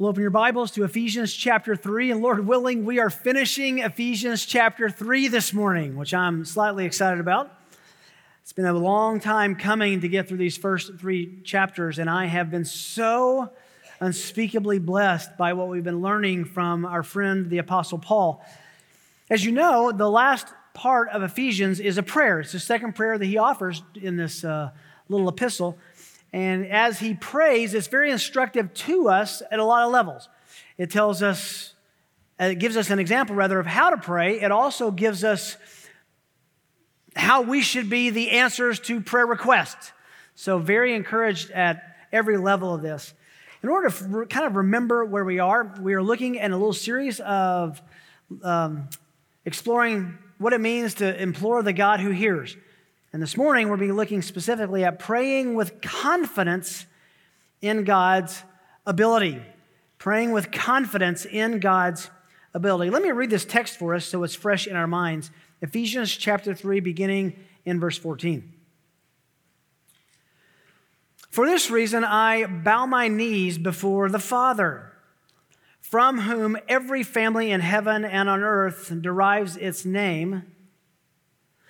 We'll open your Bibles to Ephesians chapter 3, and Lord willing, we are finishing Ephesians chapter 3 this morning, which I'm slightly excited about. It's been a long time coming to get through these first three chapters, and I have been so unspeakably blessed by what we've been learning from our friend, the Apostle Paul. As you know, the last part of Ephesians is a prayer. It's the second prayer that he offers in this uh, little epistle. And as he prays, it's very instructive to us at a lot of levels. It tells us, it gives us an example rather of how to pray. It also gives us how we should be the answers to prayer requests. So, very encouraged at every level of this. In order to kind of remember where we are, we are looking at a little series of um, exploring what it means to implore the God who hears. And this morning, we'll be looking specifically at praying with confidence in God's ability. Praying with confidence in God's ability. Let me read this text for us so it's fresh in our minds. Ephesians chapter 3, beginning in verse 14. For this reason, I bow my knees before the Father, from whom every family in heaven and on earth derives its name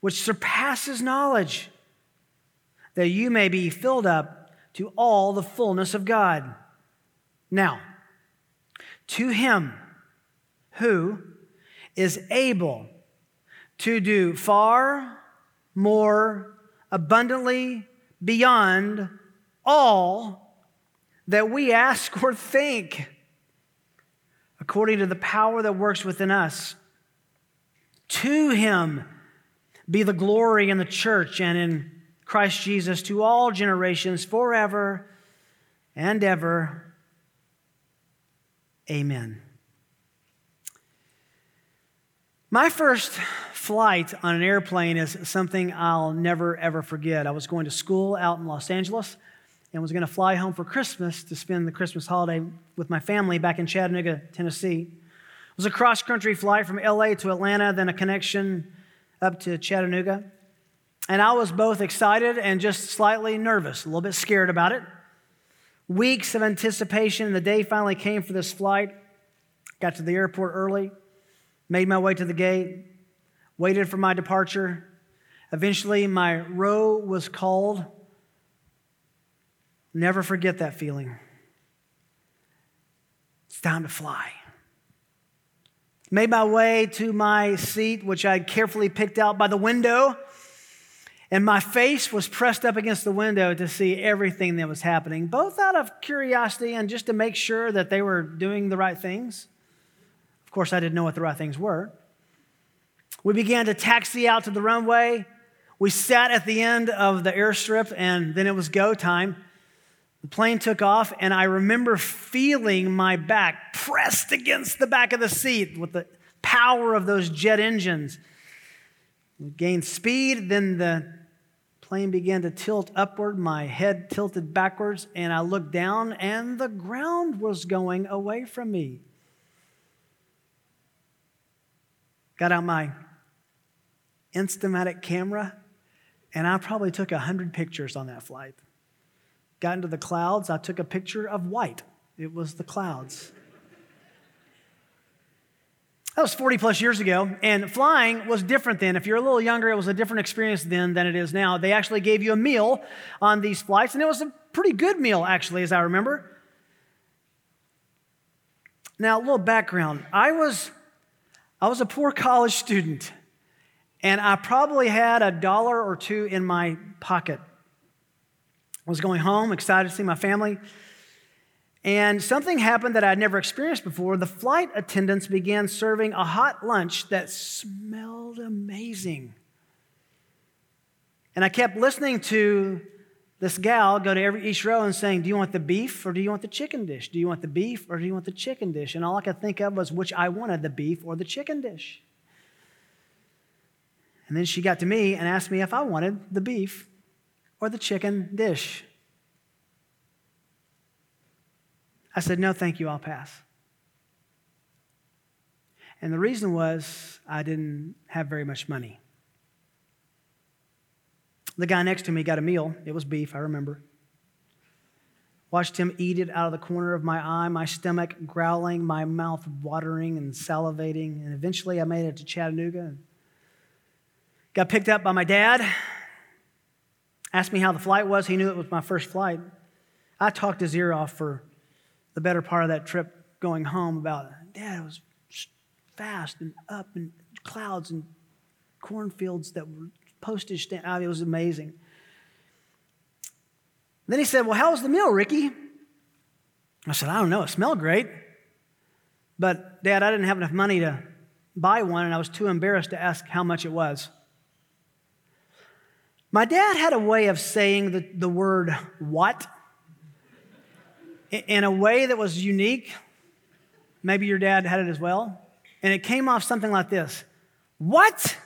which surpasses knowledge, that you may be filled up to all the fullness of God. Now, to him who is able to do far more abundantly beyond all that we ask or think, according to the power that works within us. To him be the glory in the church and in Christ Jesus to all generations forever and ever. Amen. My first flight on an airplane is something I'll never ever forget. I was going to school out in Los Angeles and was going to fly home for Christmas to spend the Christmas holiday with my family back in Chattanooga, Tennessee. It was a cross country flight from LA to Atlanta, then a connection up to Chattanooga. And I was both excited and just slightly nervous, a little bit scared about it. Weeks of anticipation, and the day finally came for this flight. Got to the airport early, made my way to the gate, waited for my departure. Eventually, my row was called. Never forget that feeling. It's time to fly. Made my way to my seat, which I carefully picked out by the window, and my face was pressed up against the window to see everything that was happening, both out of curiosity and just to make sure that they were doing the right things. Of course, I didn't know what the right things were. We began to taxi out to the runway. We sat at the end of the airstrip, and then it was go time. The plane took off, and I remember feeling my back pressed against the back of the seat with the power of those jet engines. We gained speed, then the plane began to tilt upward. My head tilted backwards, and I looked down, and the ground was going away from me. Got out my Instamatic camera, and I probably took 100 pictures on that flight got into the clouds, I took a picture of white. It was the clouds. That was 40 plus years ago, and flying was different then. If you're a little younger, it was a different experience then than it is now. They actually gave you a meal on these flights, and it was a pretty good meal, actually, as I remember. Now, a little background. I was, I was a poor college student, and I probably had a dollar or two in my pocket Was going home, excited to see my family. And something happened that I'd never experienced before. The flight attendants began serving a hot lunch that smelled amazing. And I kept listening to this gal go to every each row and saying, Do you want the beef or do you want the chicken dish? Do you want the beef or do you want the chicken dish? And all I could think of was which I wanted, the beef or the chicken dish. And then she got to me and asked me if I wanted the beef or the chicken dish. I said, No, thank you, I'll pass. And the reason was I didn't have very much money. The guy next to me got a meal. It was beef, I remember. Watched him eat it out of the corner of my eye, my stomach growling, my mouth watering and salivating. And eventually I made it to Chattanooga. Got picked up by my dad. Asked me how the flight was. He knew it was my first flight. I talked his ear off for the better part of that trip going home about, Dad, it was fast and up and clouds and cornfields that were postage stamp. I mean, it was amazing. Then he said, Well, how was the meal, Ricky? I said, I don't know. It smelled great. But, Dad, I didn't have enough money to buy one, and I was too embarrassed to ask how much it was. My dad had a way of saying the, the word what in a way that was unique. Maybe your dad had it as well. And it came off something like this What?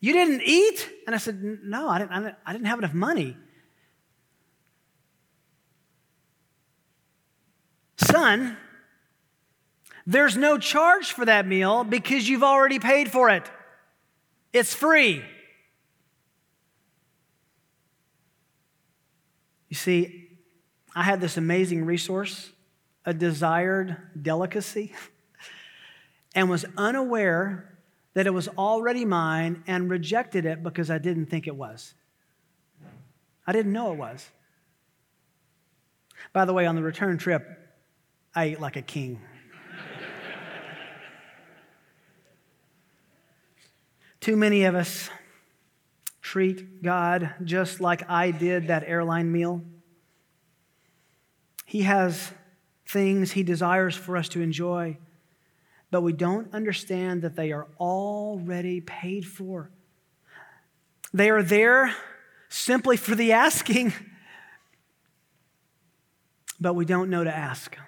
You didn't eat? And I said, No, I didn't, I didn't have enough money. Son, there's no charge for that meal because you've already paid for it. It's free. You see, I had this amazing resource, a desired delicacy, and was unaware that it was already mine and rejected it because I didn't think it was. I didn't know it was. By the way, on the return trip, I ate like a king. Too many of us treat God just like I did that airline meal. He has things He desires for us to enjoy but we don't understand that they are already paid for. They are there simply for the asking, but we don't know to ask.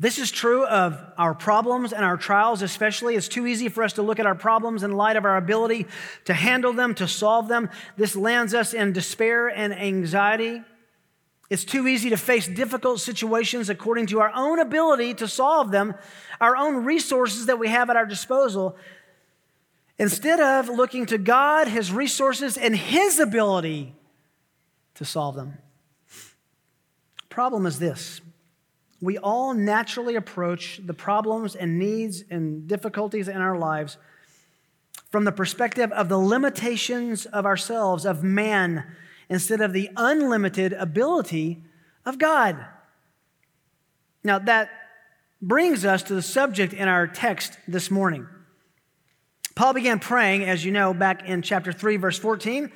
This is true of our problems and our trials, especially. It's too easy for us to look at our problems in light of our ability to handle them, to solve them. This lands us in despair and anxiety. It's too easy to face difficult situations according to our own ability to solve them, our own resources that we have at our disposal, instead of looking to God, His resources, and His ability to solve them. Problem is this we all naturally approach the problems and needs and difficulties in our lives from the perspective of the limitations of ourselves, of man instead of the unlimited ability of God. Now, that brings us to the subject in our text this morning. Paul began praying, as you know, back in chapter 3, verse 14,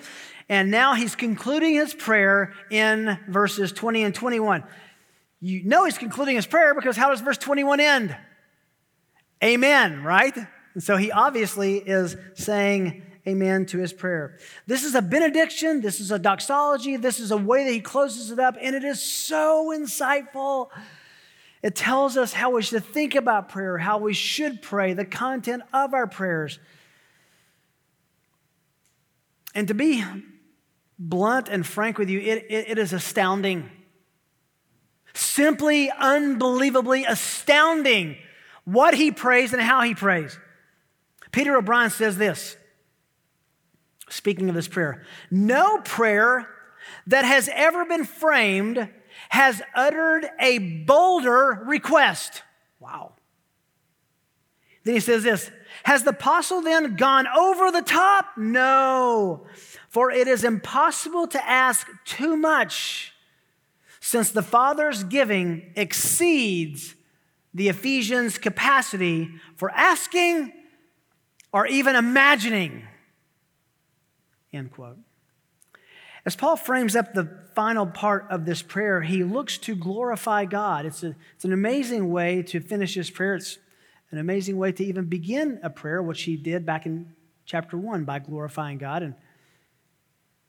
and now he's concluding his prayer in verses 20 and 21. You know he's concluding his prayer because how does verse 21 end? Amen, right? And so he obviously is saying amen to his prayer. This is a benediction, this is a doxology, this is a way that he closes it up, and it is so insightful. It tells us how we should think about prayer, how we should pray, the content of our prayers. And to be blunt and frank with you, it, it, it is astounding. Simply, unbelievably astounding what he prays and how he prays. Peter O'Brien says this speaking of this prayer, no prayer that has ever been framed has uttered a bolder request. Wow. Then he says this Has the apostle then gone over the top? No, for it is impossible to ask too much since the Father's giving exceeds the Ephesians' capacity for asking or even imagining. End quote. As Paul frames up the final part of this prayer, he looks to glorify God. It's, a, it's an amazing way to finish his prayer. It's an amazing way to even begin a prayer, which he did back in chapter 1 by glorifying God. And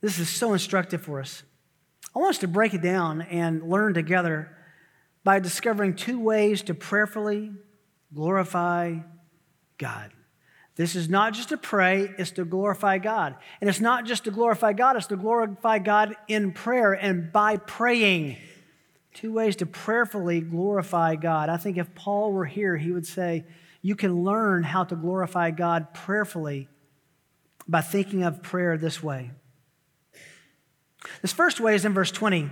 This is so instructive for us. I want us to break it down and learn together by discovering two ways to prayerfully glorify God. This is not just to pray, it's to glorify God. And it's not just to glorify God, it's to glorify God in prayer and by praying. Two ways to prayerfully glorify God. I think if Paul were here, he would say, You can learn how to glorify God prayerfully by thinking of prayer this way. This first way is in verse 20,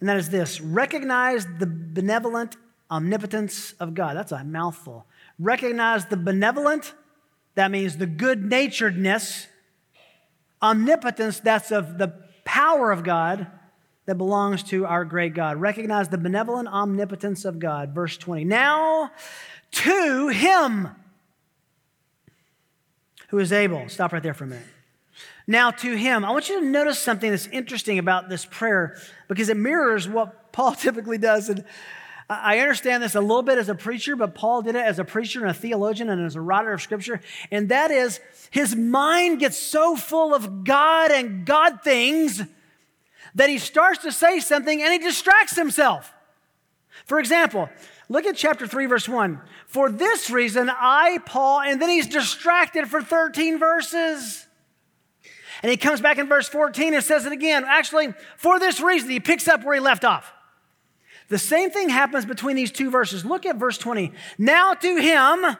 and that is this recognize the benevolent omnipotence of God. That's a mouthful. Recognize the benevolent, that means the good naturedness, omnipotence, that's of the power of God that belongs to our great God. Recognize the benevolent omnipotence of God. Verse 20. Now to him who is able. Stop right there for a minute. Now to him. I want you to notice something that's interesting about this prayer because it mirrors what Paul typically does. And I understand this a little bit as a preacher, but Paul did it as a preacher and a theologian and as a writer of scripture. And that is, his mind gets so full of God and God things that he starts to say something and he distracts himself. For example, look at chapter 3, verse 1. For this reason, I, Paul, and then he's distracted for 13 verses. And he comes back in verse 14 and says it again. Actually, for this reason, he picks up where he left off. The same thing happens between these two verses. Look at verse 20. Now to him,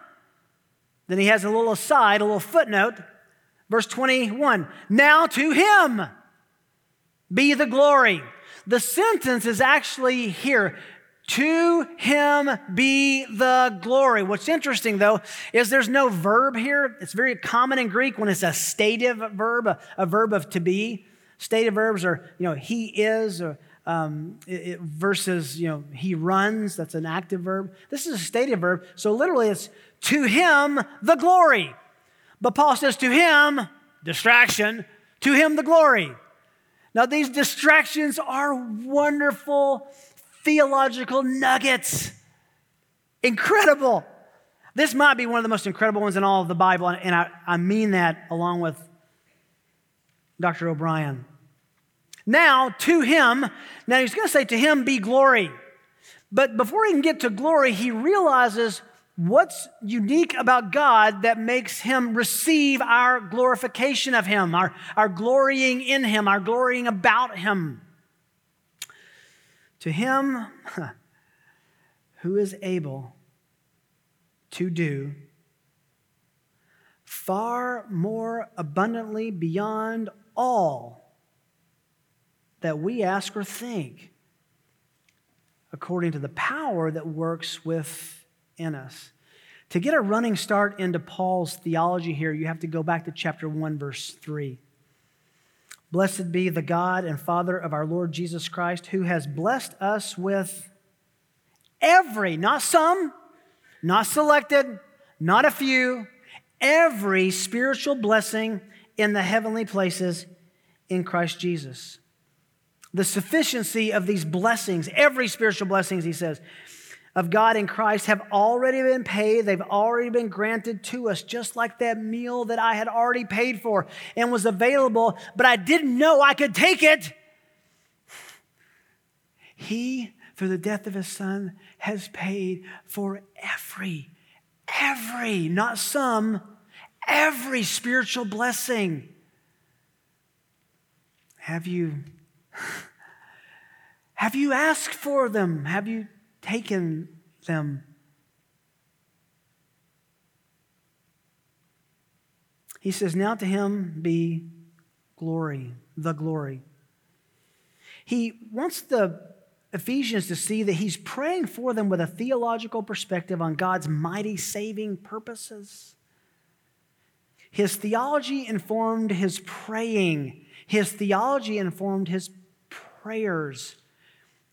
then he has a little aside, a little footnote. Verse 21. Now to him be the glory. The sentence is actually here. To him be the glory. What's interesting though is there's no verb here. It's very common in Greek when it's a stative verb, a, a verb of to be. Stative verbs are, you know, he is, or, um, it, it, versus, you know, he runs. That's an active verb. This is a stative verb. So literally it's to him the glory. But Paul says to him, distraction, to him the glory. Now, these distractions are wonderful theological nuggets. Incredible. This might be one of the most incredible ones in all of the Bible, and I, I mean that along with Dr. O'Brien. Now, to him, now he's going to say, To him be glory. But before he can get to glory, he realizes what's unique about God that makes him receive our glorification of him, our, our glorying in him, our glorying about him? To him who is able to do far more abundantly beyond all that we ask or think, according to the power that works within us. To get a running start into Paul's theology here, you have to go back to chapter 1, verse 3. Blessed be the God and Father of our Lord Jesus Christ, who has blessed us with every, not some, not selected, not a few, every spiritual blessing in the heavenly places in Christ Jesus. The sufficiency of these blessings, every spiritual blessings, he says, of God in Christ have already been paid. They've already been granted to us, just like that meal that I had already paid for and was available, but I didn't know I could take it. He, through the death of his son, has paid for every, every, not some, every spiritual blessing. Have you, have you asked for them? Have you taken them. He says, Now to him be glory, the glory. He wants the Ephesians to see that he's praying for them with a theological perspective on God's mighty saving purposes. His theology informed his praying, his theology informed his prayers.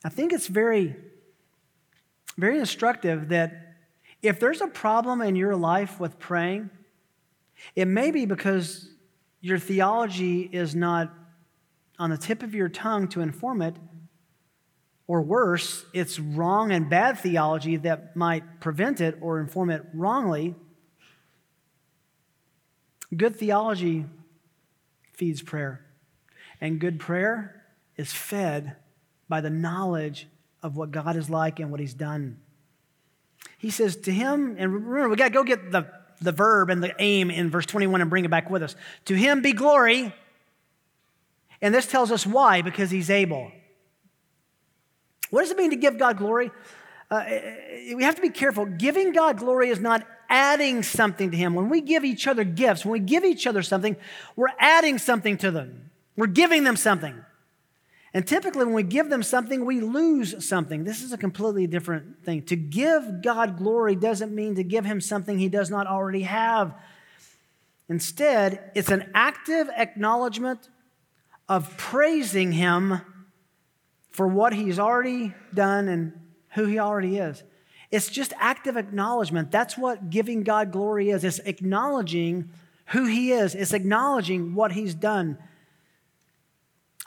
I think it's very very instructive that if there's a problem in your life with praying, it may be because your theology is not on the tip of your tongue to inform it, or worse, it's wrong and bad theology that might prevent it or inform it wrongly. Good theology feeds prayer. And good prayer is fed by the knowledge of what God is like and what He's done. He says to him, and remember, we got to go get the, the verb and the aim in verse 21 and bring it back with us. To him be glory. And this tells us why, because he's able. What does it mean to give God glory? Uh, we have to be careful. Giving God glory is not adding something to Him. When we give each other gifts, when we give each other something, we're adding something to them. We're giving them something. And typically, when we give them something, we lose something. This is a completely different thing. To give God glory doesn't mean to give Him something He does not already have. Instead, it's an active acknowledgement of praising Him for what He's already done and who He already is. It's just active acknowledgement. That's what giving God glory is. It's acknowledging who He is, it's acknowledging what He's done.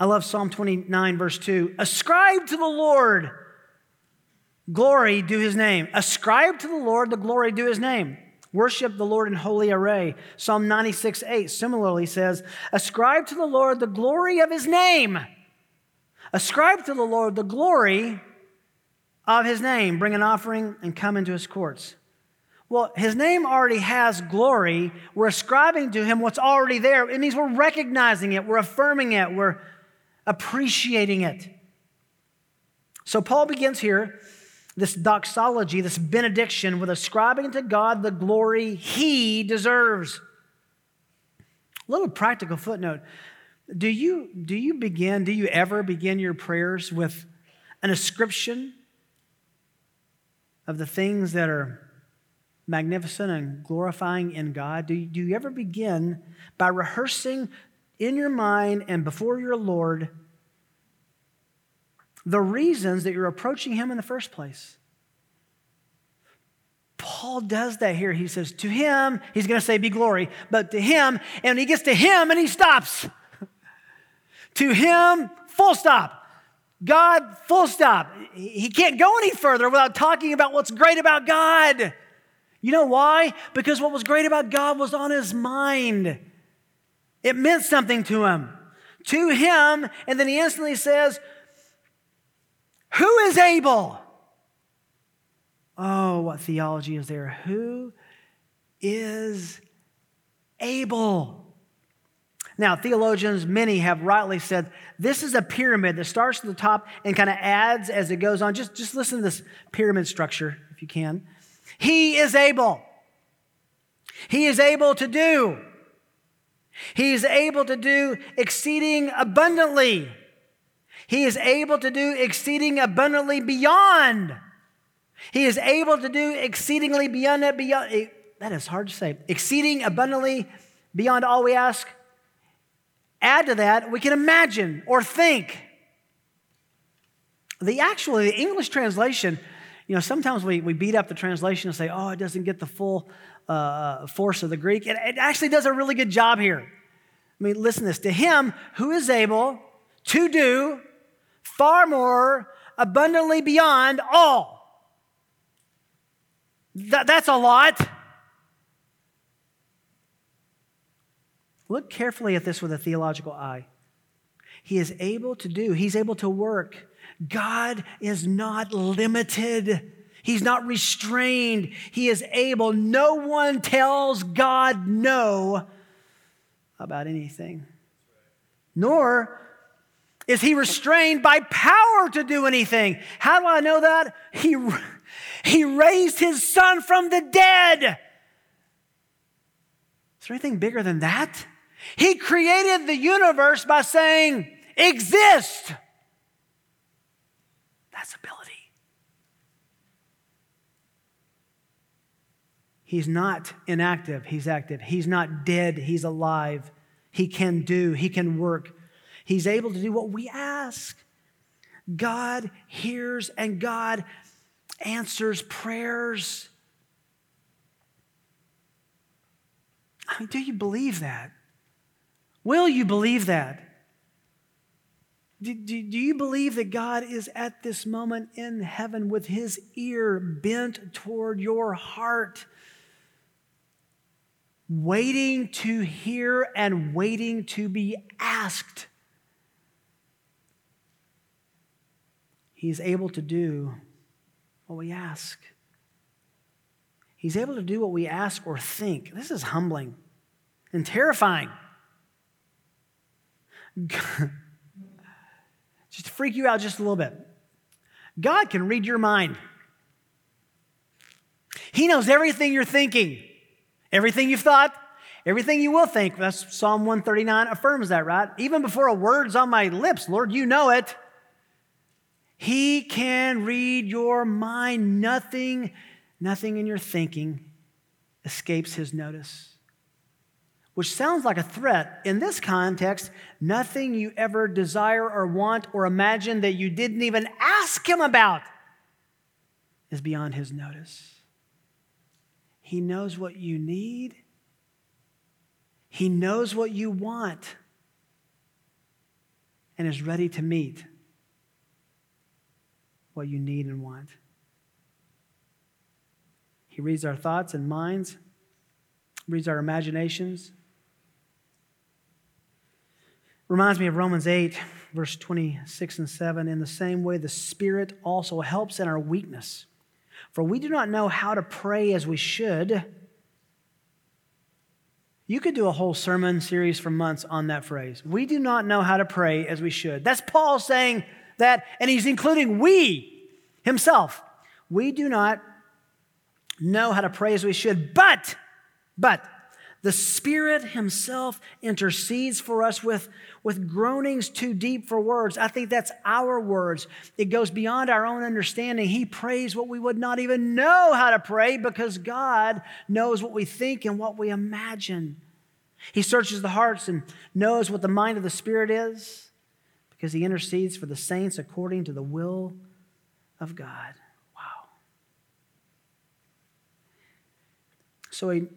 I love Psalm 29, verse 2. Ascribe to the Lord glory due his name. Ascribe to the Lord the glory due his name. Worship the Lord in holy array. Psalm 96, 8 similarly says, Ascribe to the Lord the glory of his name. Ascribe to the Lord the glory of his name. Bring an offering and come into his courts. Well, his name already has glory. We're ascribing to him what's already there. It means we're recognizing it, we're affirming it, we're appreciating it. So Paul begins here this doxology, this benediction, with ascribing to God the glory he deserves. A little practical footnote. Do you, do you begin, do you ever begin your prayers with an ascription of the things that are magnificent and glorifying in God? Do you, do you ever begin by rehearsing in your mind and before your Lord the reasons that you're approaching Him in the first place. Paul does that here. He says, To Him, He's going to say, Be glory, but to Him, and he gets to Him and he stops. to Him, full stop. God, full stop. He can't go any further without talking about what's great about God. You know why? Because what was great about God was on his mind. It meant something to him. To him, and then he instantly says, who is able? Oh, what theology is there? Who is able? Now, theologians, many have rightly said this is a pyramid that starts at the top and kind of adds as it goes on. Just, just listen to this pyramid structure, if you can. He is able. He is able to do. He is able to do exceeding abundantly he is able to do exceeding abundantly beyond. He is able to do exceedingly beyond that, beyond, eh, that is hard to say. Exceeding abundantly beyond all we ask. Add to that, we can imagine or think. The actually, the English translation, you know, sometimes we, we beat up the translation and say, oh, it doesn't get the full uh, force of the Greek. It, it actually does a really good job here. I mean, listen to this. To him who is able to do far more abundantly beyond all. That, that's a lot. Look carefully at this with a theological eye. He is able to do, he's able to work. God is not limited. He's not restrained. He is able. No one tells God no about anything. Nor is he restrained by power to do anything? How do I know that? He, he raised his son from the dead. Is there anything bigger than that? He created the universe by saying, exist. That's ability. He's not inactive, he's active. He's not dead, he's alive. He can do, he can work. He's able to do what we ask. God hears and God answers prayers. I mean, do you believe that? Will you believe that? Do, do, do, you believe that God is at this moment in heaven with his ear bent toward your heart, waiting to hear and waiting to be asked. he's able to do what we ask. He's able to do what we ask or think. This is humbling and terrifying. just to freak you out just a little bit. God can read your mind. He knows everything you're thinking everything you've thought, everything you will think. That's Psalm 139 affirms that, right? Even before a word's on my lips, Lord, you know it. He can read your mind. Nothing Nothing in your thinking escapes his notice. Which sounds like a threat. In this context, nothing you ever desire or want or imagine that you didn't even ask him about is beyond his notice. He knows what you need, he knows what you want, and is ready to meet what you need and want. He reads our thoughts and minds, reads our imaginations. Reminds me of Romans 8, verse 26 and 7. In the same way, the Spirit also helps in our weakness. For we do not know how to pray as we should. You could do a whole sermon series for months on that phrase. We do not know how to pray as we should. That's Paul saying that, and he's including we himself. We do not know how to pray as we should, but, but, the Spirit Himself intercedes for us with, with groanings too deep for words. I think that's our words. It goes beyond our own understanding. He prays what we would not even know how to pray because God knows what we think and what we imagine. He searches the hearts and knows what the mind of the Spirit is because He intercedes for the saints according to the will of God. Wow. So he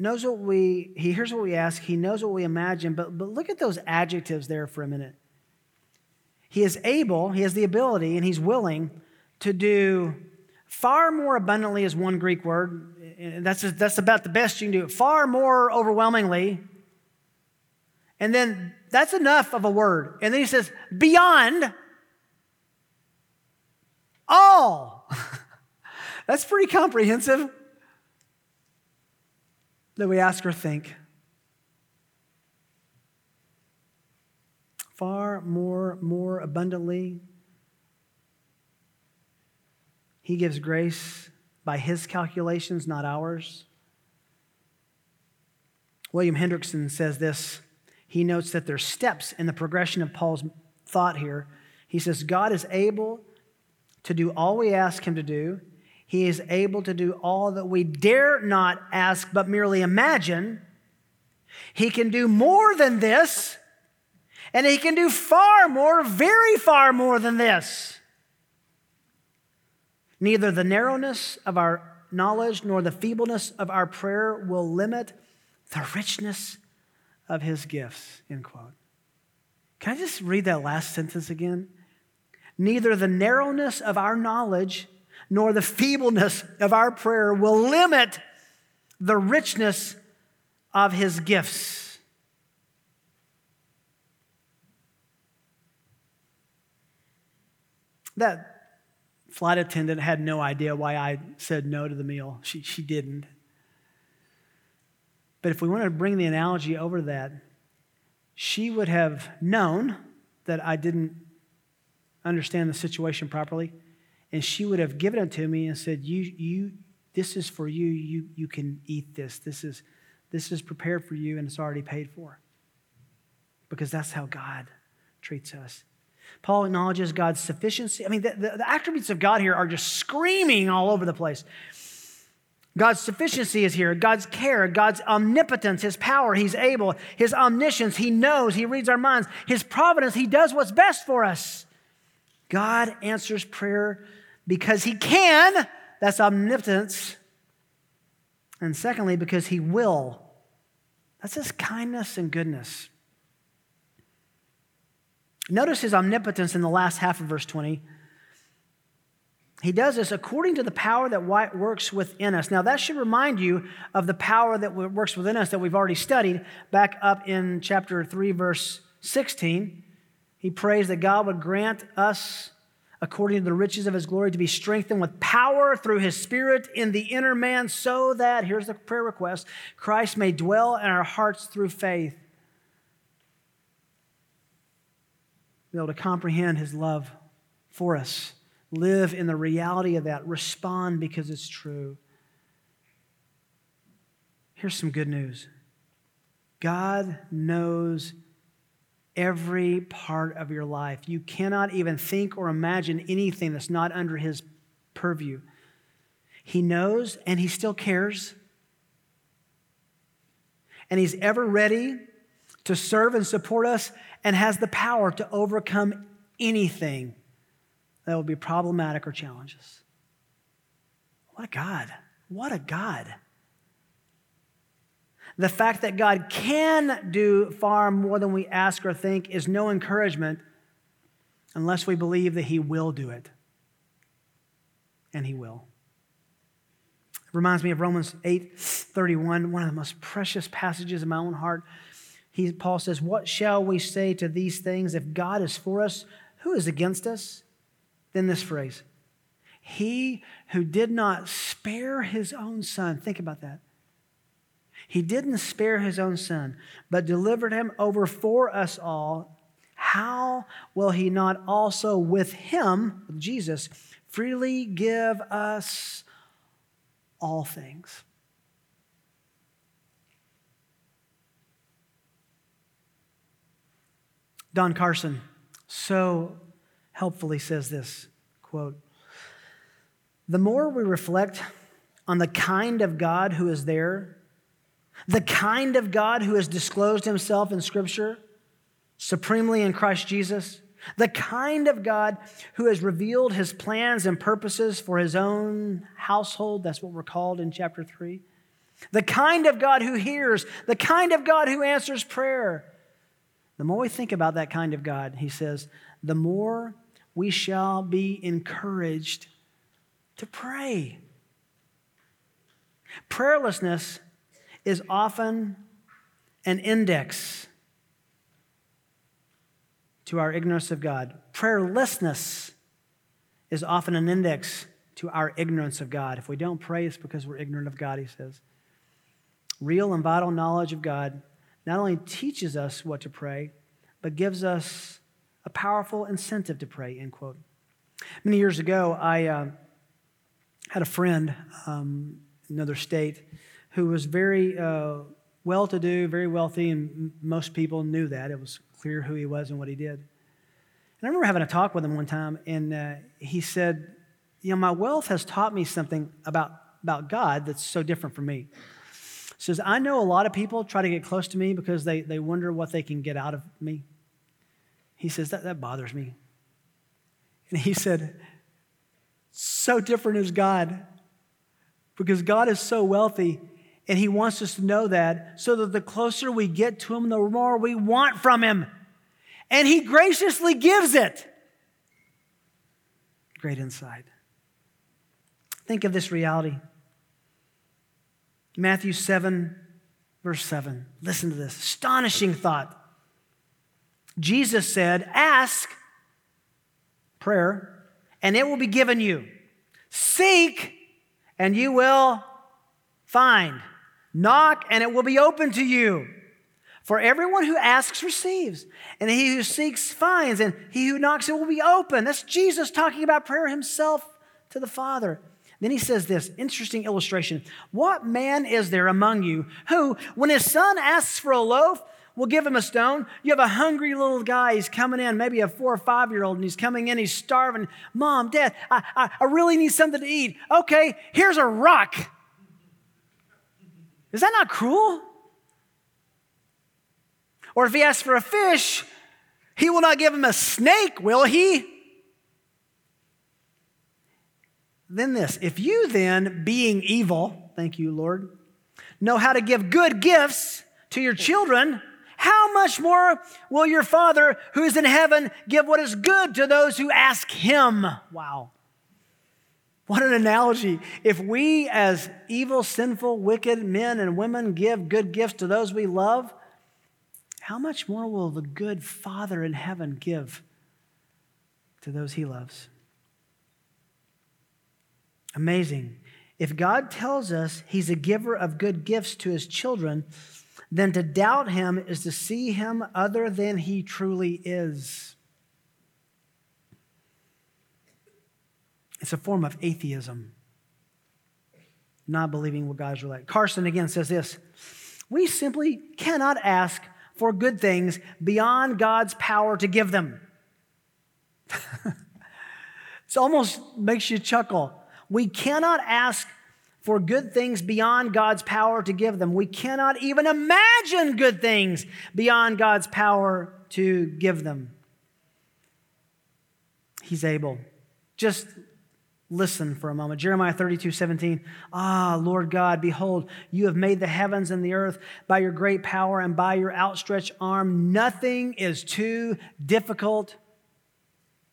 knows what we, he hears what we ask, he knows what we imagine, but, but look at those adjectives there for a minute. He is able, he has the ability, and he's willing to do far more abundantly is one Greek word. And that's, that's about the best you can do. Far more overwhelmingly. And then that's enough of a word. And then he says, beyond all. that's pretty comprehensive that we ask or think. Far more, more abundantly. He gives grace by his calculations, not ours. William Hendriksen says this. He notes that there's steps in the progression of Paul's thought here. He says, God is able to do all we ask him to do he is able to do all that we dare not ask but merely imagine. He can do more than this, and He can do far more, very far more than this. Neither the narrowness of our knowledge nor the feebleness of our prayer will limit the richness of His gifts. End quote. Can I just read that last sentence again? Neither the narrowness of our knowledge nor the feebleness of our prayer will limit the richness of his gifts. That flight attendant had no idea why I said no to the meal. She, she didn't. But if we wanted to bring the analogy over that, she would have known that I didn't understand the situation properly and she would have given it to me and said, "You, you, this is for you. You, you can eat this. This is, this is prepared for you, and it's already paid for." Because that's how God treats us. Paul acknowledges God's sufficiency. I mean, the, the, the attributes of God here are just screaming all over the place. God's sufficiency is here, God's care, God's omnipotence, His power, He's able, His omniscience, He knows, He reads our minds, His providence, He does what's best for us. God answers prayer because he can, that's omnipotence. And secondly, because he will, that's his kindness and goodness. Notice his omnipotence in the last half of verse 20. He does this according to the power that works within us. Now, that should remind you of the power that works within us that we've already studied back up in chapter 3, verse 16. He prays that God would grant us according to the riches of his glory, to be strengthened with power through his Spirit in the inner man, so that, here's the prayer request, Christ may dwell in our hearts through faith. Be able to comprehend his love for us, live in the reality of that, respond because it's true. Here's some good news God knows every part of your life. You cannot even think or imagine anything that's not under His purview. He knows and He still cares. And He's ever ready to serve and support us and has the power to overcome anything that will be problematic or challenges. What a God! What a God! The fact that God can do far more than we ask or think is no encouragement unless we believe that He will do it. And He will. It reminds me of Romans 8 31, one of the most precious passages in my own heart. He, Paul says, What shall we say to these things? If God is for us, who is against us? Then this phrase He who did not spare his own son, think about that he didn't spare his own son, but delivered him over for us all. How will he not also with him, Jesus, freely give us all things? Don Carson so helpfully says this quote The more we reflect on the kind of God who is there the kind of God who has disclosed himself in Scripture, supremely in Christ Jesus, the kind of God who has revealed his plans and purposes for his own household. That's what we're called in chapter 3. The kind of God who hears, the kind of God who answers prayer. The more we think about that kind of God, he says, the more we shall be encouraged to pray. Prayerlessness is often an index to our ignorance of God. Prayerlessness is often an index to our ignorance of God. If we don't pray, it's because we're ignorant of God, he says. Real and vital knowledge of God not only teaches us what to pray, but gives us a powerful incentive to pray, end quote. Many years ago, I uh, had a friend um, in another state who was very uh, well to do, very wealthy, and most people knew that. It was clear who he was and what he did. And I remember having a talk with him one time, and uh, he said, You know, my wealth has taught me something about, about God that's so different from me. He says, I know a lot of people try to get close to me because they, they wonder what they can get out of me. He says, That, that bothers me. And he said, So different is God because God is so wealthy and he wants us to know that so that the closer we get to him, the more we want from him. And he graciously gives it. Great insight. Think of this reality. Matthew 7, verse 7. Listen to this astonishing thought. Jesus said, Ask, prayer, and it will be given you. Seek, and you will find. Knock, and it will be open to you. For everyone who asks receives, and he who seeks finds, and he who knocks it will be open. That's Jesus talking about prayer himself to the Father. Then he says this interesting illustration. What man is there among you who, when his son asks for a loaf, will give him a stone? You have a hungry little guy, he's coming in, maybe a four or five year old, and he's coming in, he's starving. Mom, Dad, I, I, I really need something to eat. Okay, here's a rock. Is that not cruel? Or if he asks for a fish, he will not give him a snake, will he? Then this if you then, being evil, thank you, Lord, know how to give good gifts to your children, how much more will your Father who is in heaven give what is good to those who ask him? Wow. What an analogy. If we, as evil, sinful, wicked men and women, give good gifts to those we love, how much more will the good Father in heaven give to those he loves? Amazing. If God tells us he's a giver of good gifts to his children, then to doubt him is to see him other than he truly is. It's a form of atheism, not believing what God's like. Carson again says this We simply cannot ask for good things beyond God's power to give them. it almost makes you chuckle. We cannot ask for good things beyond God's power to give them. We cannot even imagine good things beyond God's power to give them. He's able. Just listen for a moment. Jeremiah 32 17. Ah, Lord God, behold, you have made the heavens and the earth by your great power and by your outstretched arm. Nothing is too difficult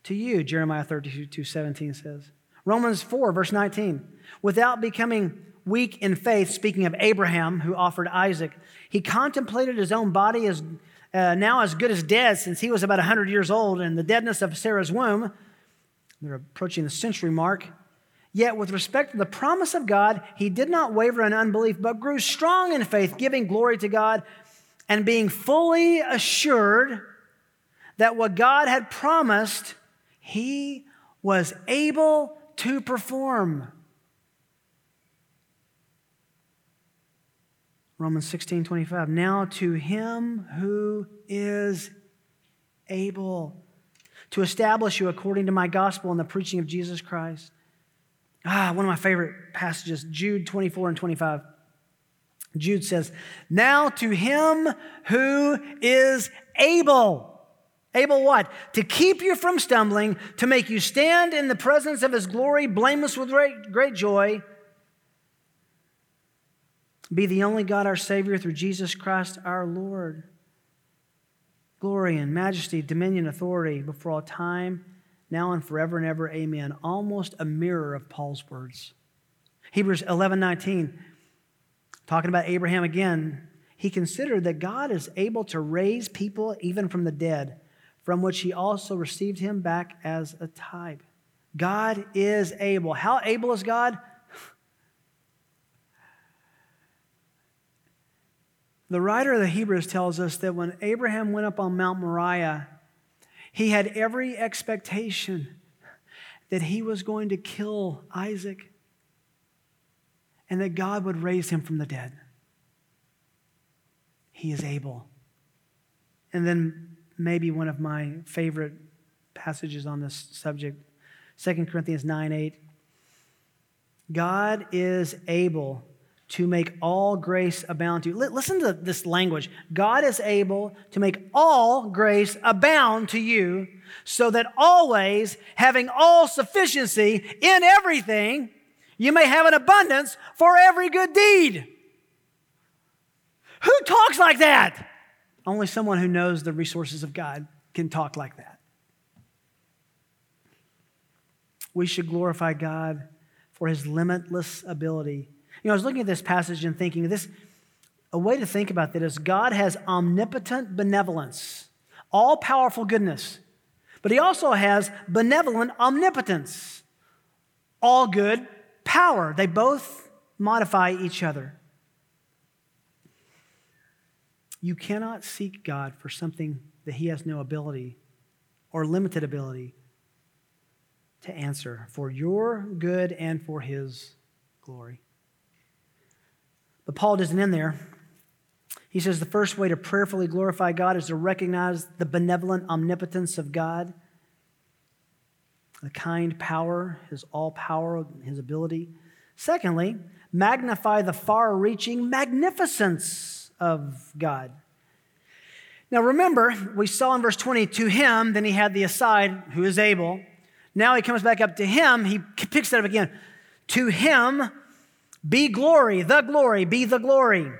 to you, Jeremiah 32 17 says. Romans 4, verse 19. Without becoming weak in faith, speaking of Abraham, who offered Isaac, he contemplated his own body as uh, now as good as dead since he was about 100 years old, and the deadness of Sarah's womb. They're approaching the century mark. Yet, with respect to the promise of God, he did not waver in unbelief, but grew strong in faith, giving glory to God and being fully assured that what God had promised, he was able to perform. Romans 16 25. Now to him who is able to establish you according to my gospel and the preaching of Jesus Christ. Ah, one of my favorite passages, Jude 24 and 25. Jude says, Now to him who is able Able what? To keep you from stumbling, to make you stand in the presence of his glory, blameless with great, great joy. Be the only God, our Savior, through Jesus Christ our Lord. Glory and majesty, dominion, authority before all time, now and forever and ever. Amen. Almost a mirror of Paul's words. Hebrews 11 19, talking about Abraham again, he considered that God is able to raise people even from the dead from which he also received him back as a type. God is able. How able is God? The writer of the Hebrews tells us that when Abraham went up on Mount Moriah, he had every expectation that he was going to kill Isaac and that God would raise him from the dead. He is able. And then maybe one of my favorite passages on this subject 2 Corinthians 9 8. God is able to make all grace abound to you. Listen to this language. God is able to make all grace abound to you, so that always, having all sufficiency in everything, you may have an abundance for every good deed. Who talks like that? Only someone who knows the resources of God can talk like that. We should glorify God for his limitless ability. You know, I was looking at this passage and thinking this a way to think about that is God has omnipotent benevolence, all powerful goodness, but he also has benevolent omnipotence, all good power. They both modify each other. You cannot seek God for something that He has no ability or limited ability to answer for your good and for His glory. But Paul doesn't end there. He says the first way to prayerfully glorify God is to recognize the benevolent omnipotence of God, the kind power, His all power, His ability. Secondly, magnify the far reaching magnificence of God. Now remember, we saw in verse 20, to him, then he had the aside, who is able. Now he comes back up to him, he picks that up again. To him be glory, the glory, be the glory.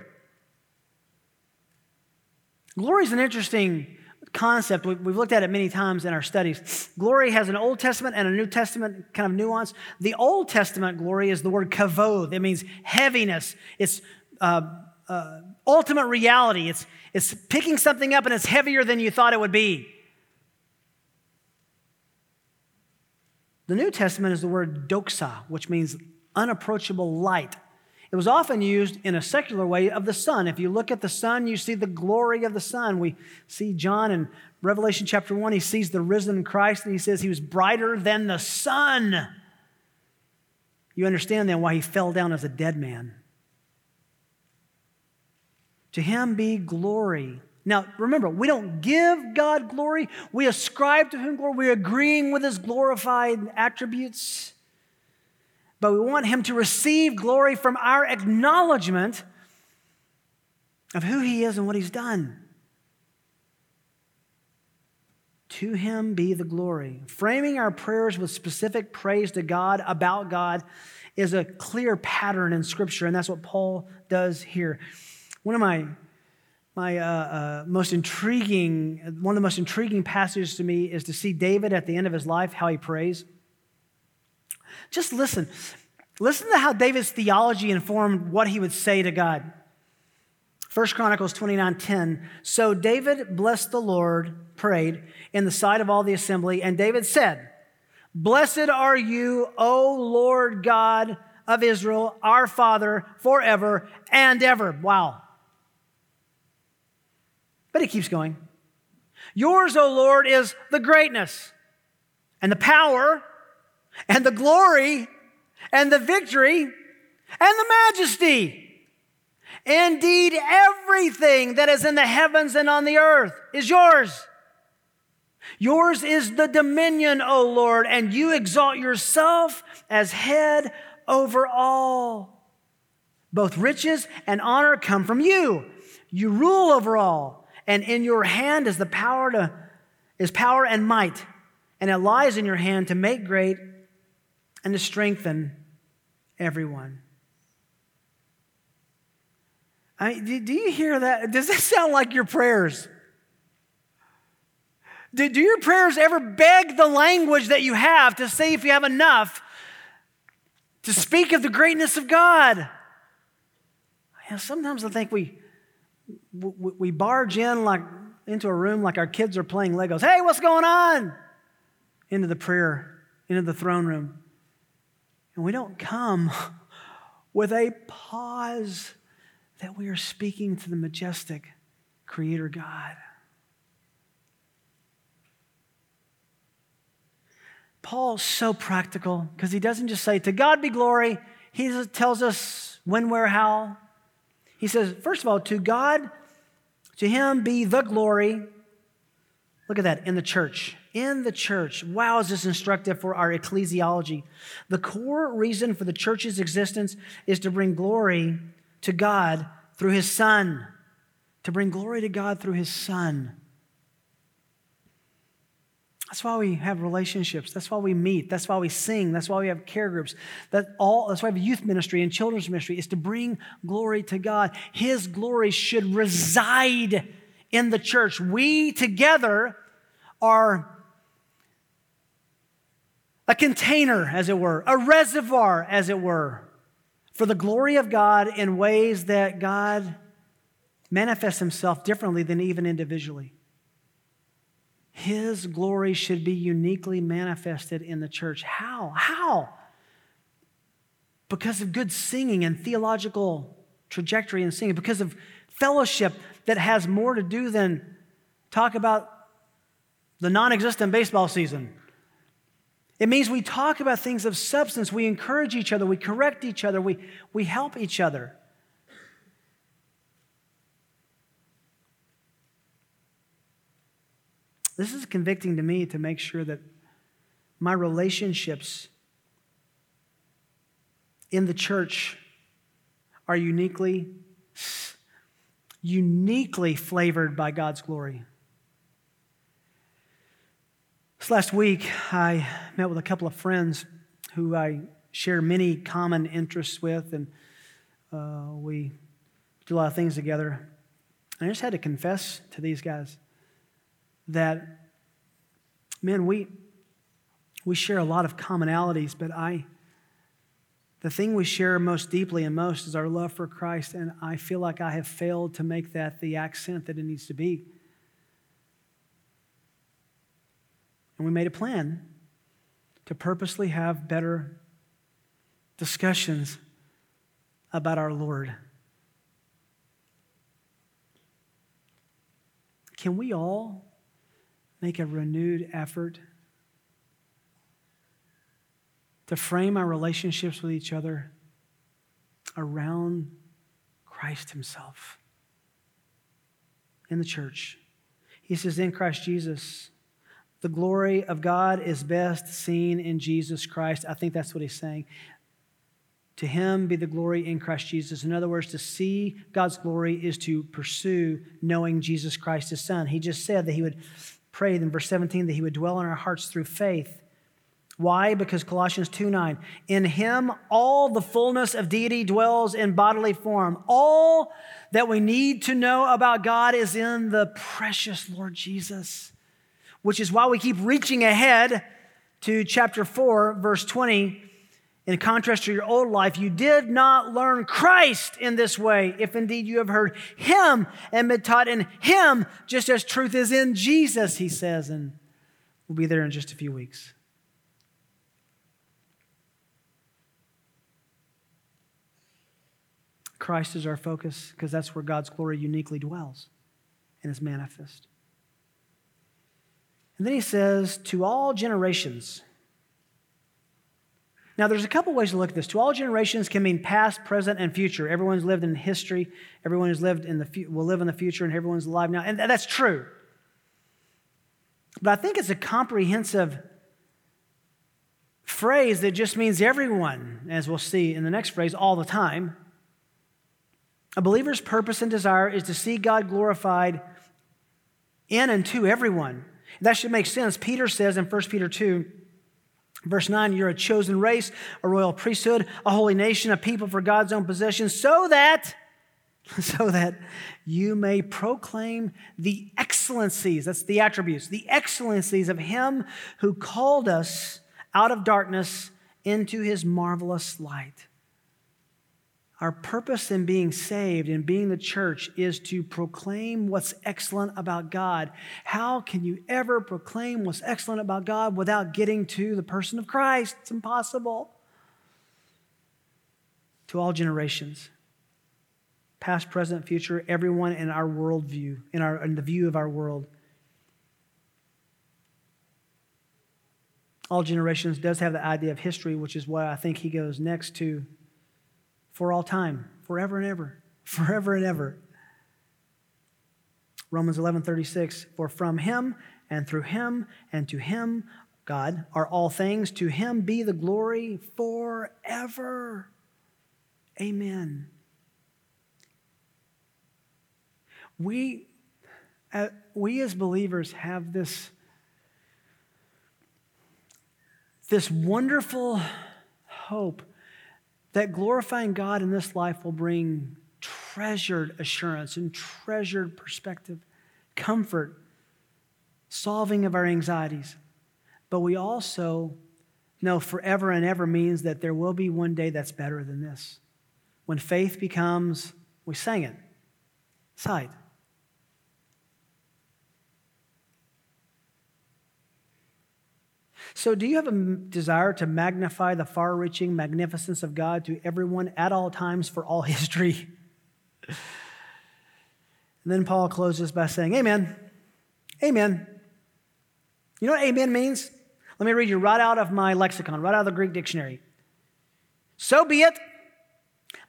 Glory is an interesting concept. We've looked at it many times in our studies. Glory has an Old Testament and a New Testament kind of nuance. The Old Testament glory is the word kavod. It means heaviness. It's uh, uh, ultimate reality. It's, it's picking something up and it's heavier than you thought it would be. The New Testament is the word doxa, which means unapproachable light. It was often used in a secular way of the sun. If you look at the sun, you see the glory of the sun. We see John in Revelation chapter 1, he sees the risen Christ and he says he was brighter than the sun. You understand then why he fell down as a dead man. To him be glory. Now, remember, we don't give God glory. We ascribe to him glory. We're agreeing with his glorified attributes but we want him to receive glory from our acknowledgement of who he is and what he's done. To him be the glory. Framing our prayers with specific praise to God about God is a clear pattern in Scripture, and that's what Paul does here. One of my my uh, uh, most intriguing, one of the most intriguing passages to me is to see David at the end of his life, how he prays. Just listen. Listen to how David's theology informed what he would say to God. 1 Chronicles 29 10. So David blessed the Lord, prayed in the sight of all the assembly, and David said, Blessed are you, O Lord God of Israel, our Father, forever and ever. Wow. But he keeps going. Yours, O Lord, is the greatness and the power and the glory and the victory and the majesty. Indeed, everything that is in the heavens and on the earth is yours. Yours is the dominion, O Lord, and you exalt yourself as head over all. Both riches and honor come from you. You rule over all, and in your hand is the power to is power and might, and it lies in your hand to make great and to strengthen everyone. I, do you hear that? Does that sound like your prayers? Do, do your prayers ever beg the language that you have to see if you have enough to speak of the greatness of God? Sometimes I think we, we, we barge in like into a room like our kids are playing Legos. Hey, what's going on? Into the prayer, into the throne room. And we don't come with a pause that we are speaking to the majestic Creator God. Paul's so practical because he doesn't just say, To God be glory. He tells us when, where, how. He says, first of all, to God, to Him be the glory. Look at that in the church in the church. Wow, is this instructive for our ecclesiology? The core reason for the church's existence is to bring glory to God through His Son. To bring glory to God through His Son. That's why we have relationships. That's why we meet. That's why we sing. That's why we have care groups. That all, that's why we have youth ministry and children's ministry is to bring glory to God. His glory should reside in the church. We together are a container, as it were, a reservoir, as it were, for the glory of God in ways that God manifests himself differently than even individually. His glory should be uniquely manifested in the church. How? How? Because of good singing and theological trajectory in singing, because of fellowship that has more to do than talk about the non existent baseball season it means we talk about things of substance. We encourage each other. We correct each other. We, we help each other. This is convicting to me to make sure that my relationships in the church are uniquely, uniquely flavored by God's glory. This last week, I met with a couple of friends who I share many common interests with, and uh, we do a lot of things together. I just had to confess to these guys that, man, we, we share a lot of commonalities, but I, the thing we share most deeply and most is our love for Christ, and I feel like I have failed to make that the accent that it needs to be. And we made a plan to purposely have better discussions about our Lord. Can we all make a renewed effort to frame our relationships with each other around Christ Himself in the church? He says, In Christ Jesus, the glory of God is best seen in Jesus Christ. I think that's what he's saying. To him be the glory in Christ Jesus. In other words, to see God's glory is to pursue knowing Jesus Christ, his son. He just said that he would pray in verse 17 that he would dwell in our hearts through faith. Why? Because Colossians 2 9, in him all the fullness of deity dwells in bodily form. All that we need to know about God is in the precious Lord Jesus, which is why we keep reaching ahead to chapter 4, verse 20 in contrast to your old life, you did not learn Christ in this way, if indeed you have heard Him and been taught in Him, just as truth is in Jesus, he says. And we'll be there in just a few weeks. Christ is our focus because that's where God's glory uniquely dwells and is manifest. And then he says, To all generations, now, there's a couple ways to look at this. To all generations can mean past, present, and future. Everyone's lived in history. Everyone who's lived in the will live in the future, and everyone's alive now. And that's true. But I think it's a comprehensive phrase that just means everyone, as we'll see in the next phrase, all the time. A believer's purpose and desire is to see God glorified in and to everyone. That should make sense. Peter says in 1 Peter 2, Verse 9, you're a chosen race, a royal priesthood, a holy nation, a people for God's own possession, so that, so that you may proclaim the excellencies, that's the attributes, the excellencies of Him who called us out of darkness into His marvelous light. Our purpose in being saved and being the church is to proclaim what's excellent about God. How can you ever proclaim what's excellent about God without getting to the person of Christ? It's impossible. To all generations, past, present, future, everyone in our worldview, in, our, in the view of our world. All generations does have the idea of history, which is what I think he goes next to for all time, forever and ever, forever and ever. Romans 11:36 For from him and through him and to him God are all things to him be the glory forever. Amen. We uh, we as believers have this this wonderful hope that glorifying God in this life will bring treasured assurance and treasured perspective, comfort, solving of our anxieties. But we also know forever and ever means that there will be one day that's better than this. When faith becomes, we sang it, sight. So, do you have a desire to magnify the far reaching magnificence of God to everyone at all times for all history? and then Paul closes by saying, Amen. Amen. You know what amen means? Let me read you right out of my lexicon, right out of the Greek dictionary. So be it.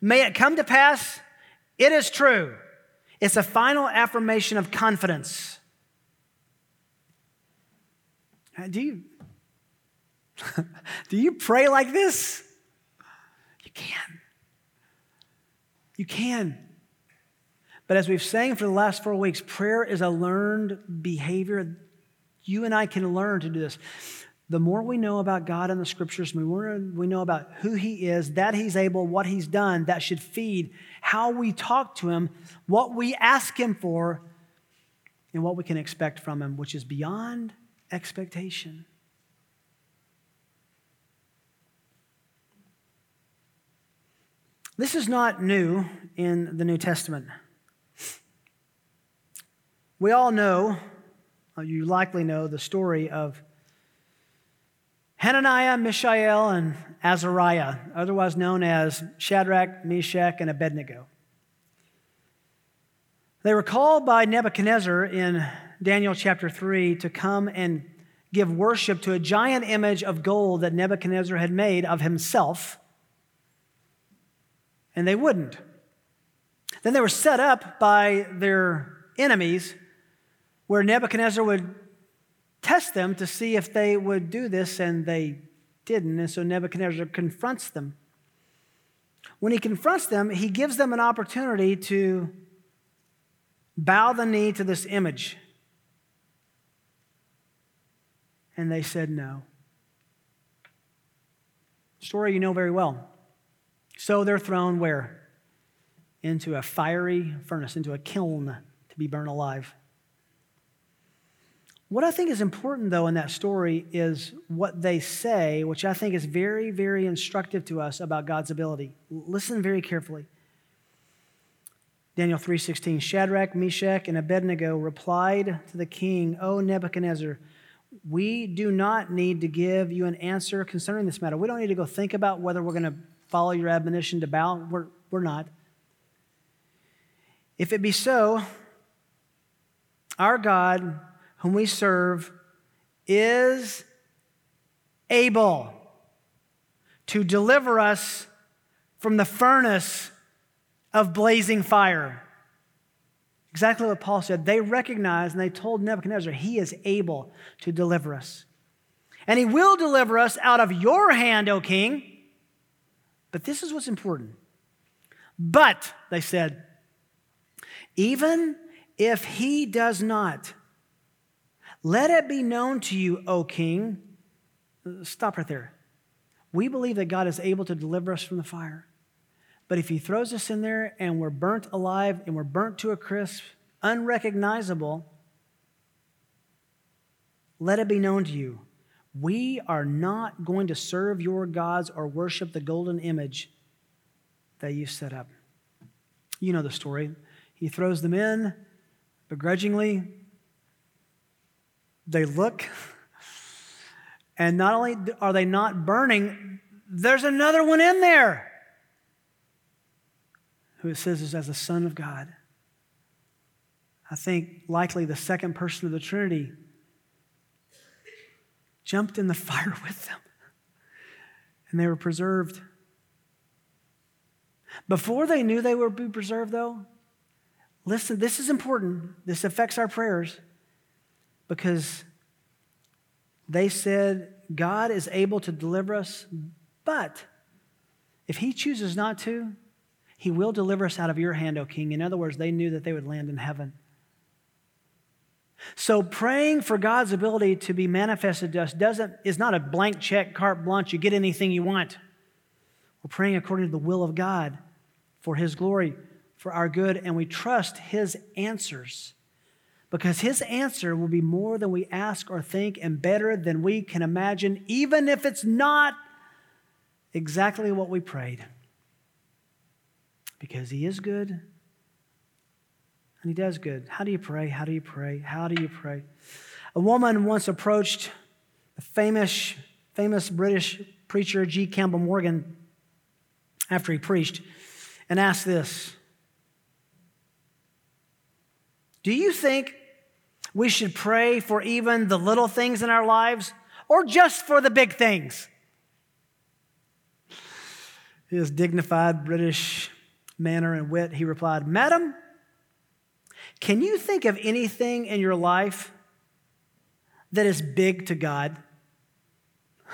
May it come to pass. It is true. It's a final affirmation of confidence. Uh, do you, Do you pray like this? You can. You can. But as we've saying for the last four weeks, prayer is a learned behavior. You and I can learn to do this. The more we know about God and the scriptures, the more we know about who He is, that He's able, what He's done, that should feed how we talk to Him, what we ask Him for, and what we can expect from Him, which is beyond expectation. This is not new in the New Testament. We all know, uh, you likely know, the story of Hananiah, Mishael, and Azariah, otherwise known as Shadrach, Meshach, and Abednego. They were called by Nebuchadnezzar in Daniel chapter 3 to come and give worship to a giant image of gold that Nebuchadnezzar had made of himself, and they wouldn't. Then they were set up by their enemies where Nebuchadnezzar would test them to see if they would do this, and they didn't. And so Nebuchadnezzar confronts them. When he confronts them, he gives them an opportunity to bow the knee to this image. And they said no. Story you know very well. So they're thrown where? Into a fiery furnace, into a kiln to be burned alive. What I think is important, though, in that story is what they say, which I think is very, very instructive to us about God's ability. Listen very carefully. Daniel 3:16 Shadrach, Meshach, and Abednego replied to the king, "O Nebuchadnezzar, we do not need to give you an answer concerning this matter. We don't need to go think about whether we're going to follow your admonition to bow. We're, we're not. If it be so, our God whom we serve is able to deliver us from the furnace of blazing fire. Exactly what Paul said. They recognized and they told Nebuchadnezzar, He is able to deliver us. And He will deliver us out of your hand, O king. But this is what's important. But, they said, even if He does not, let it be known to you, O king. Stop right there. We believe that God is able to deliver us from the fire. But if he throws us in there and we're burnt alive and we're burnt to a crisp, unrecognizable, let it be known to you we are not going to serve your gods or worship the golden image that you set up. You know the story. He throws them in begrudgingly, they look, and not only are they not burning, there's another one in there who it says is as a son of God. I think likely the second person of the Trinity jumped in the fire with them, and they were preserved. Before they knew they would be preserved, though, listen, this is important. This affects our prayers because they said, God is able to deliver us, but if He chooses not to, He will deliver us out of your hand, O King. In other words, they knew that they would land in heaven. So praying for God's ability to be manifested to us doesn't is not a blank check, carte blanche, you get anything you want. We're praying according to the will of God for His glory, for our good, and we trust His answers because his answer will be more than we ask or think and better than we can imagine, even if it's not exactly what we prayed. Because he is good and he does good. How do you pray? How do you pray? How do you pray? A woman once approached the famous, famous British preacher G. Campbell Morgan after he preached and asked this Do you think we should pray for even the little things in our lives or just for the big things? His dignified British manner and wit, he replied, Madam, can you think of anything in your life that is big to God?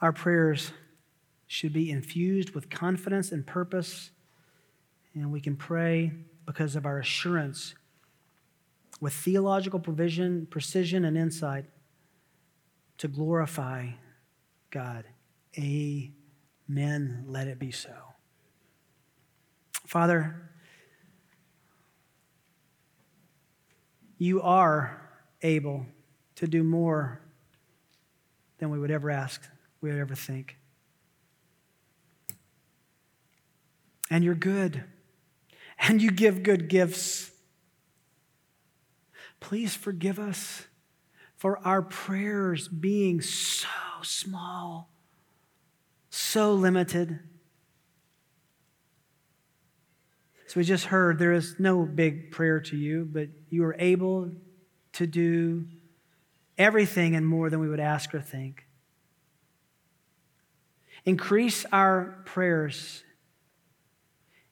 Our prayers should be infused with confidence and purpose and we can pray because of our assurance with theological provision, precision, and insight to glorify God. Amen. Let it be so. Father, you are able to do more than we would ever ask, we would ever think. And you're good and you give good gifts. Please forgive us for our prayers being so small, so limited. So we just heard there is no big prayer to you, but you are able to do everything and more than we would ask or think. Increase our prayers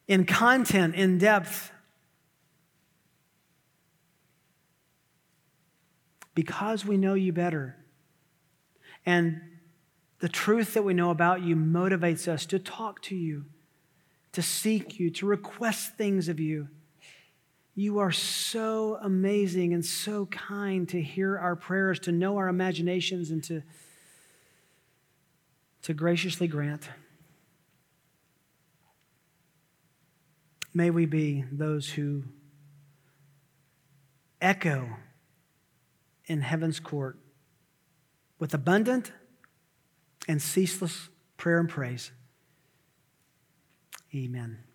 in content, in depth, because we know you better. And the truth that we know about you motivates us to talk to you to seek you, to request things of you. You are so amazing and so kind to hear our prayers, to know our imaginations, and to, to graciously grant. May we be those who echo in heaven's court with abundant and ceaseless prayer and praise. Amen.